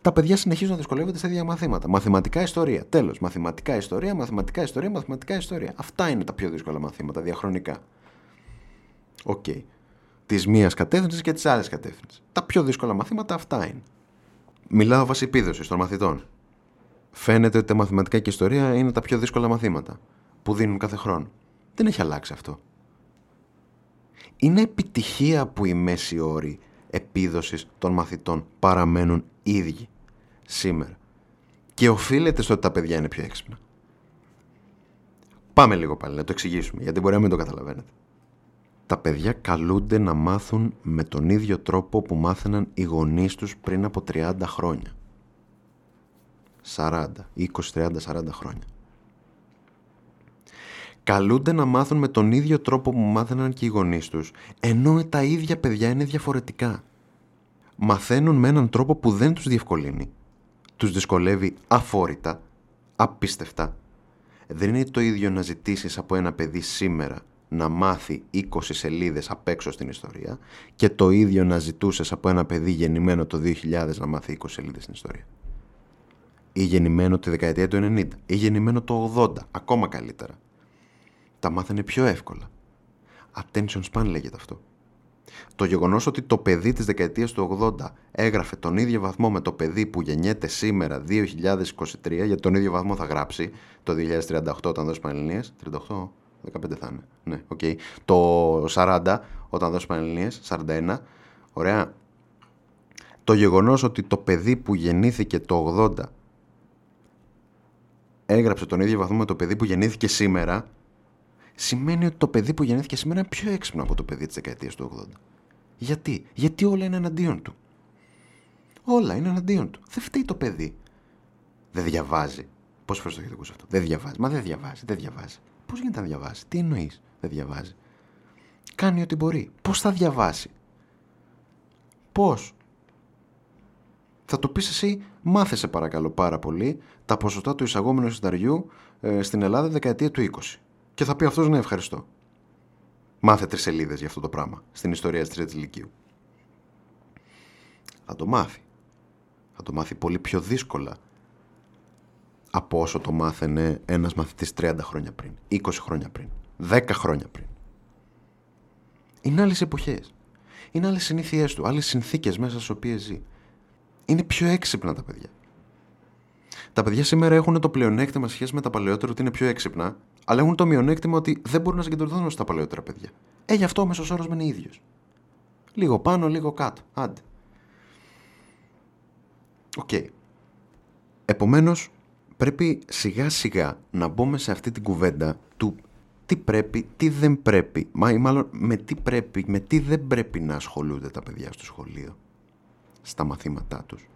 Τα παιδιά συνεχίζουν να δυσκολεύονται σε ίδια μαθήματα. Μαθηματικά ιστορία. Τέλος. Μαθηματικά ιστορία, μαθηματικά ιστορία, μαθηματικά ιστορία. Αυτά είναι τα πιο δύσκολα μαθήματα διαχρονικά. OK. Okay. Της μίας κατεύθυνσης και της άλλης κατεύθυνσης. Τα πιο δύσκολα μαθήματα αυτά είναι. Μιλάω βάσει επίδοσης των μαθητών. Φαίνεται ότι τα μαθηματικά και ιστορία είναι τα πιο δύσκολα μαθήματα που δίνουν κάθε χρόνο. Δεν έχει αλλάξει αυτό. Είναι επιτυχία που οι μέση όροι επίδοσης των μαθητών παραμένουν ίδιοι σήμερα. Και οφείλεται στο ότι τα παιδιά είναι πιο έξυπνα. Πάμε λίγο πάλι να το εξηγήσουμε, γιατί μπορεί να μην το καταλαβαίνετε. Τα παιδιά καλούνται να μάθουν με τον ίδιο τρόπο που μάθαιναν οι γονείς τους πριν από 30 χρόνια. 40, 20, 30, 40 χρόνια καλούνται να μάθουν με τον ίδιο τρόπο που μάθαιναν και οι γονείς τους, ενώ τα ίδια παιδιά είναι διαφορετικά. Μαθαίνουν με έναν τρόπο που δεν τους διευκολύνει. Τους δυσκολεύει αφόρητα, απίστευτα. Δεν είναι το ίδιο να ζητήσεις από ένα παιδί σήμερα να μάθει 20 σελίδες απ' έξω στην ιστορία και το ίδιο να ζητούσες από ένα παιδί γεννημένο το 2000 να μάθει 20 σελίδες στην ιστορία. Ή γεννημένο τη δεκαετία του 90, ή γεννημένο το 80, ακόμα καλύτερα τα μάθαινε πιο εύκολα. Attention span λέγεται αυτό. Το γεγονός ότι το παιδί της δεκαετίας του 80 έγραφε τον ίδιο βαθμό με το παιδί που γεννιέται σήμερα 2023, γιατί τον ίδιο βαθμό θα γράψει το 2038 όταν δώσει Πανελληνίες, 38, 15 θα είναι, ναι, OK. Okay. Το 40 όταν δώσει Πανελληνίες, 41, ωραία. Το γεγονός ότι το παιδί που γεννήθηκε το 80 έγραψε τον ίδιο βαθμό με το παιδί που γεννήθηκε σήμερα, σημαίνει ότι το παιδί που γεννήθηκε σήμερα είναι πιο έξυπνο από το παιδί της δεκαετίας του 80. Γιατί; Γιατί όλα είναι εναντίον του. Όλα είναι εναντίον του. Δεν φταίει το παιδί. Δεν διαβάζει. Πόσες φορές το έχετε ακούσει αυτό; Δεν διαβάζει. Μα δεν διαβάζει. Δεν διαβάζει. Πώς γίνεται να διαβάσει; Τι εννοείς. Δεν διαβάζει; Κάνει ό,τι μπορεί. Πώς θα διαβάσει; Πώς; Θα το πεις εσύ, μάθεσαι παρακαλώ πάρα πολύ τα ποσοστά του εισαγόμενου συνταριού ε, στην Ελλάδα δεκαετία του 20. Και θα πει αυτός ναι, ευχαριστώ. Μάθε τρεις σελίδες για αυτό το πράγμα στην ιστορία της Τρίτης Λυκείου. Θα το μάθει. Θα το μάθει πολύ πιο δύσκολα από όσο το μάθαινε ένας μαθητής 30 χρόνια πριν, 20 χρόνια πριν, 10 χρόνια πριν. Είναι άλλες εποχές. Είναι άλλες συνήθειές του, άλλες συνθήκες μέσα στις οποίες ζει. Είναι πιο έξυπνα τα παιδιά. Τα παιδιά σήμερα έχουν το πλεονέκτημα σχέση με τα παλαιότερα ότι είναι πιο έξυπνα αλλά έχουν το μειονέκτημα ότι δεν μπορούν να συγκεντρωθούν στα παλαιότερα παιδιά. Ε, γι' αυτό ο μέσος όρος είναι ίδιος. Λίγο πάνω, λίγο κάτω. Άντε. OK. Okay. Επομένως, πρέπει σιγά σιγά να μπούμε σε αυτή την κουβέντα του τι πρέπει, τι δεν πρέπει, μα ή μάλλον με τι πρέπει, με τι δεν πρέπει να ασχολούνται τα παιδιά στο σχολείο, στα μαθήματά τους.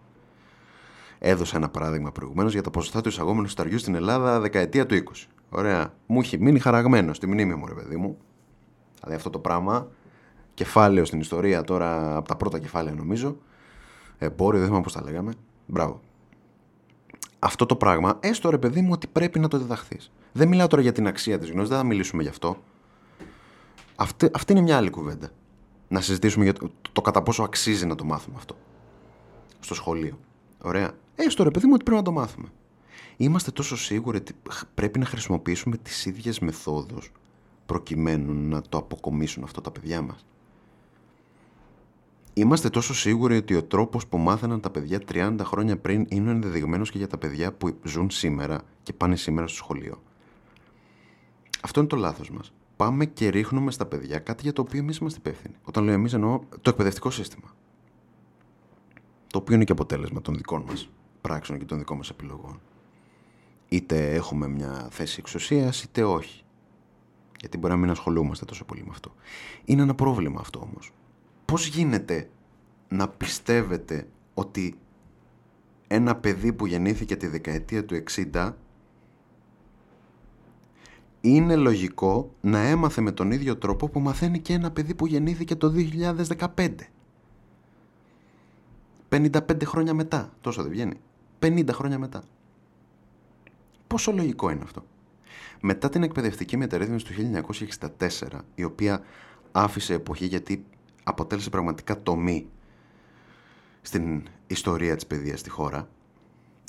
Έδωσα ένα παράδειγμα προηγουμένως για τα ποσοστά του εισαγόμενου σταριού στην Ελλάδα δεκαετία του 20. Ωραία. Μου έχει μείνει χαραγμένος στη μνήμη μου, ρε παιδί μου. Δηλαδή αυτό το πράγμα κεφάλαιο στην ιστορία τώρα, από τα πρώτα κεφάλαια νομίζω. Εμπόριο, δεν θυμάμαι πώς τα λέγαμε. Μπράβο. Αυτό το πράγμα, έστω ρε παιδί μου, ότι πρέπει να το διδαχθείς. Δεν μιλάω τώρα για την αξία της γνώσης, δεν θα μιλήσουμε γι' αυτό. Αυτή, αυτή είναι μια άλλη κουβέντα. Να συζητήσουμε για το, το κατά πόσο αξίζει να το μάθουμε αυτό. Στο σχολείο. Ωραία. Έστω ρε παιδί μου ότι πρέπει να το μάθουμε. Είμαστε τόσο σίγουροι ότι πρέπει να χρησιμοποιήσουμε τις ίδιες μεθόδους προκειμένου να το αποκομίσουν αυτό τα παιδιά μας. Είμαστε τόσο σίγουροι ότι ο τρόπος που μάθαιναν τα παιδιά 30 χρόνια πριν είναι ενδεδειγμένος και για τα παιδιά που ζουν σήμερα και πάνε σήμερα στο σχολείο. Αυτό είναι το λάθος μας. Πάμε και ρίχνουμε στα παιδιά κάτι για το οποίο εμείς είμαστε υπεύθυνοι. Όταν λέω εμείς εννοώ το εκπαιδευτικό σύστημα. Το οποίο είναι και αποτέλεσμα των δικών μας πράξεων και των δικών μας επιλογών. Είτε έχουμε μια θέση εξουσίας, είτε όχι. Γιατί μπορεί να μην ασχολούμαστε τόσο πολύ με αυτό. Είναι ένα πρόβλημα αυτό όμως. Πώς γίνεται να πιστεύετε ότι ένα παιδί που γεννήθηκε τη δεκαετία του 60 είναι λογικό να έμαθε με τον ίδιο τρόπο που μαθαίνει και ένα παιδί που γεννήθηκε το 2015. 55 χρόνια μετά. Τόσο δεν βγαίνει. 50 χρόνια μετά. Πόσο λογικό είναι αυτό; Μετά την εκπαιδευτική μεταρρύθμιση του 1964, η οποία άφησε εποχή γιατί αποτέλεσε πραγματικά τομή στην ιστορία της παιδείας στη χώρα,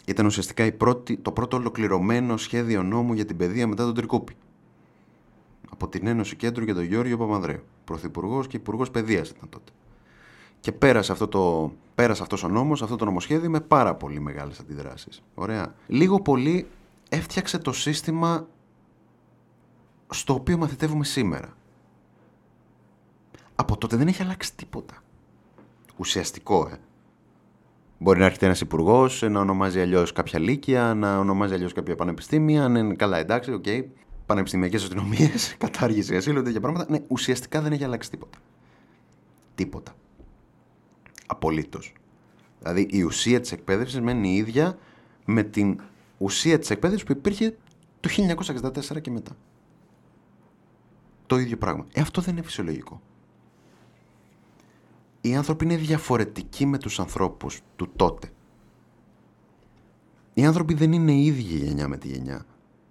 ήταν ουσιαστικά η πρώτη, το πρώτο ολοκληρωμένο σχέδιο νόμου για την παιδεία μετά τον Τρικούπη. Από την Ένωση Κέντρου για τον Γιώργο Παπανδρέου. Πρωθυπουργός και Υπουργός Παιδείας ήταν τότε. Και πέρασε, αυτό το, πέρασε αυτός ο νόμος, αυτό το νομοσχέδιο με πάρα πολύ μεγάλες αντιδράσεις. Ωραία. Λίγο πολύ έφτιαξε το σύστημα στο οποίο μαθητεύουμε σήμερα. Από τότε δεν έχει αλλάξει τίποτα. Ουσιαστικό, ε. Μπορεί να έρχεται ένας υπουργός, να ονομάζει αλλιώς κάποια λύκεια, να ονομάζει αλλιώς κάποια πανεπιστήμια. Ναι, καλά, εντάξει, OK. Okay. Πανεπιστημιακές αστυνομίες, (laughs) κατάργηση ασύλου, τέτοια πράγματα. Ναι, ουσιαστικά δεν έχει αλλάξει τίποτα. Τίποτα. Απολύτως. Δηλαδή η ουσία της εκπαίδευσης μένει η ίδια με την ουσία της εκπαίδευσης που υπήρχε το 1964 και μετά. Το ίδιο πράγμα. Ε, αυτό δεν είναι φυσιολογικό οι άνθρωποι είναι διαφορετικοί με τους ανθρώπους του τότε. Οι άνθρωποι δεν είναι οι ίδιοι γενιά με τη γενιά.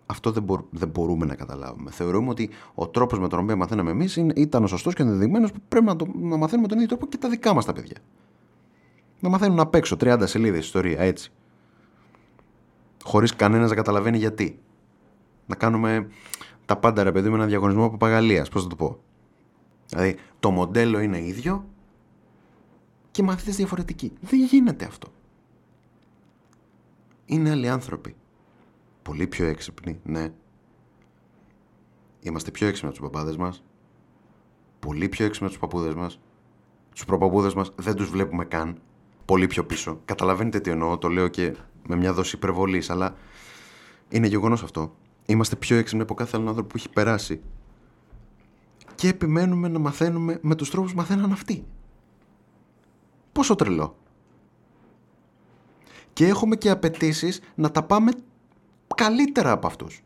Αυτό δεν, δεν μπορούμε να καταλάβουμε. Θεωρούμε ότι ο τρόπος με τον οποίο μαθαίναμε εμείς ήταν ο σωστός και ενδεδειγμένος που πρέπει να, το, να μαθαίνουμε τον ίδιο τρόπο και τα δικά μας τα παιδιά. Να μαθαίνουν απ' έξω 30 σελίδες ιστορία έτσι. Χωρίς κανένας να καταλαβαίνει γιατί. Να κάνουμε τα πάντα ρε παιδί με ένα διαγωνισμό παπαγαλία. Πώς θα το πω. Δηλαδή το μοντέλο είναι ίδιο, και μαθητές διαφορετικοί. Δεν γίνεται αυτό. Είναι άλλοι άνθρωποι. Πολύ πιο έξυπνοι, ναι. Είμαστε πιο έξυπνοι από τους παπάδες μας. Πολύ πιο έξυπνοι από τους παππούδες μας. Τους προπαππούδες μας δεν τους βλέπουμε καν. Πολύ πιο πίσω. Καταλαβαίνετε τι εννοώ, το λέω και με μια δόση υπερβολής, αλλά είναι γεγονός αυτό. Είμαστε πιο έξυπνοι από κάθε άλλο άνθρωπο που έχει περάσει. Και επιμένουμε να μαθαίνουμε με τους τρόπους που μαθαίναν αυτοί. Πόσο τρελό. Και έχουμε και απαιτήσεις να τα πάμε καλύτερα από αυτούς.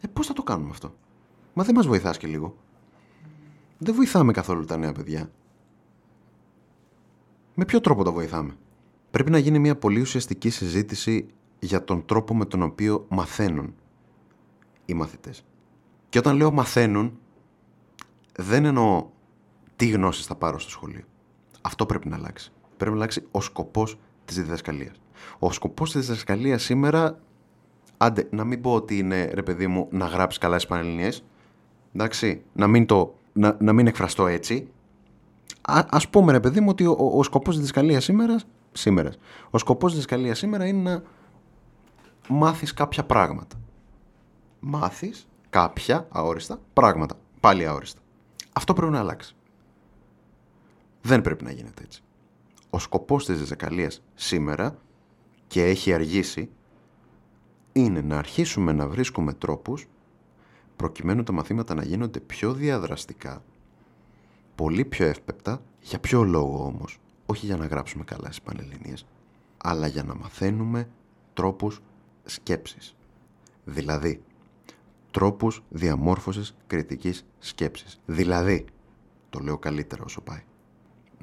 Ε, πώς θα το κάνουμε αυτό; Μα δεν μας βοηθάς και λίγο. Δεν βοηθάμε καθόλου τα νέα παιδιά. Με ποιο τρόπο τα βοηθάμε; Πρέπει να γίνει μια πολύ ουσιαστική συζήτηση για τον τρόπο με τον οποίο μαθαίνουν οι μαθητές. Και όταν λέω μαθαίνουν, δεν εννοώ τι γνώσεις θα πάρω στο σχολείο. Αυτό πρέπει να αλλάξει. Πρέπει να αλλάξει ο σκοπός της διδασκαλίας. Ο σκοπός της διδασκαλίας σήμερα, άντε, να μην πω ότι είναι ρε παιδί μου να γράψεις καλά στι Πανελληνίες. Εντάξει, να μην, το, να, να μην εκφραστώ έτσι. Α ας πούμε ρε παιδί μου ότι ο, ο, ο σκοπός της διδασκαλίας σήμερα, σήμερας, ο σκοπός της διδασκαλίας σήμερα είναι να μάθεις κάποια πράγματα. Μάθεις κάποια αόριστα πράγματα. Πάλι αόριστα. Αυτό πρέπει να αλλάξει. Δεν πρέπει να γίνεται έτσι. Ο σκοπός της διδασκαλίας σήμερα και έχει αργήσει είναι να αρχίσουμε να βρίσκουμε τρόπους προκειμένου τα μαθήματα να γίνονται πιο διαδραστικά, πολύ πιο εύπεπτα, για ποιο λόγο όμως, όχι για να γράψουμε καλά στις Πανελληνίες, αλλά για να μαθαίνουμε τρόπους σκέψης. Δηλαδή, τρόπους διαμόρφωσης κριτικής σκέψης. Δηλαδή, Το λέω καλύτερα όσο πάει.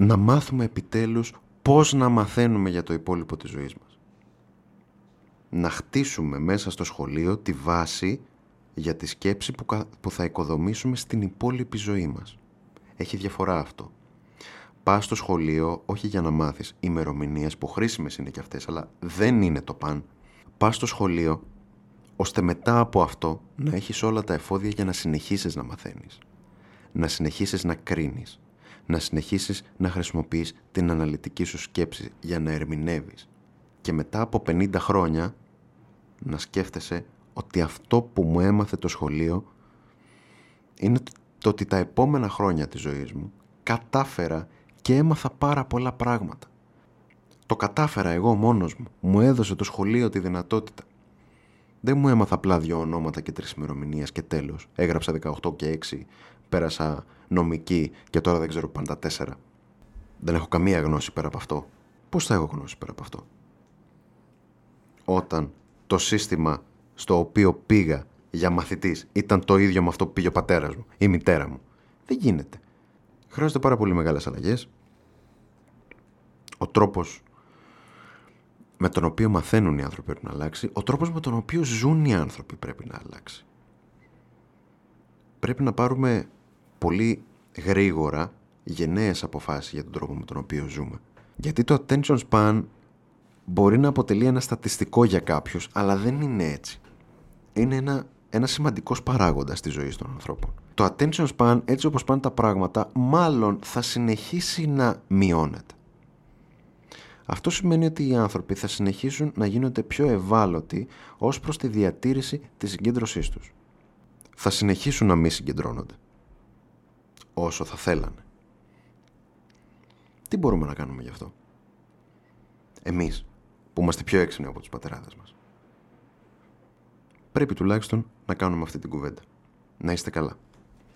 Να μάθουμε επιτέλους πώς να μαθαίνουμε για το υπόλοιπο της ζωής μας. Να χτίσουμε μέσα στο σχολείο τη βάση για τη σκέψη που, κα- που θα οικοδομήσουμε στην υπόλοιπη ζωή μας. Έχει διαφορά αυτό. Πας στο σχολείο όχι για να μάθεις ημερομηνίες που χρήσιμες είναι και αυτές, αλλά δεν είναι το παν. Πας στο σχολείο ώστε μετά από αυτό να έχεις όλα τα εφόδια για να συνεχίσεις να μαθαίνεις. Να συνεχίσεις να κρίνεις. Να συνεχίσεις να χρησιμοποιείς την αναλυτική σου σκέψη για να ερμηνεύεις. Και μετά από 50 χρόνια να σκέφτεσαι ότι αυτό που μου έμαθε το σχολείο είναι το ότι τα επόμενα χρόνια της ζωής μου κατάφερα και έμαθα πάρα πολλά πράγματα. Το κατάφερα εγώ μόνος μου. Μου έδωσε το σχολείο τη δυνατότητα. Δεν μου έμαθα απλά δύο ονόματα και τρεις ημερομηνίες και τέλος. Έγραψα 18 και 6, πέρασα νομική και τώρα δεν ξέρω πάντα τέσσερα. Δεν έχω καμία γνώση πέρα από αυτό. Πώς θα έχω γνώση πέρα από αυτό; Όταν το σύστημα στο οποίο πήγα για μαθητής ήταν το ίδιο με αυτό που πήγε ο πατέρας μου, η μητέρα μου. Δεν γίνεται. Χρειάζονται πάρα πολύ μεγάλες αλλαγές. Ο τρόπος με τον οποίο μαθαίνουν οι άνθρωποι πρέπει να αλλάξει. Ο τρόπος με τον οποίο ζουν οι άνθρωποι πρέπει να αλλάξει. Πρέπει να πάρουμε πολύ γρήγορα γενναίες αποφάσεις για τον τρόπο με τον οποίο ζούμε. Γιατί το attention span μπορεί να αποτελεί ένα στατιστικό για κάποιους, αλλά δεν είναι έτσι. Είναι ένα, ένα σημαντικός παράγοντας στη ζωή των ανθρώπων. Το attention span, έτσι όπως πάνε τα πράγματα, μάλλον θα συνεχίσει να μειώνεται. Αυτό σημαίνει ότι οι άνθρωποι θα συνεχίσουν να γίνονται πιο ευάλωτοι ως προς τη διατήρηση της συγκέντρωσής τους. Θα συνεχίσουν να μη συγκεντρώνονται. Όσο θα θέλανε. Τι μπορούμε να κάνουμε γι' αυτό; Εμείς, που είμαστε πιο έξυπνοι από τους πατεράδες μας. Πρέπει τουλάχιστον να κάνουμε αυτή την κουβέντα. Να είστε καλά.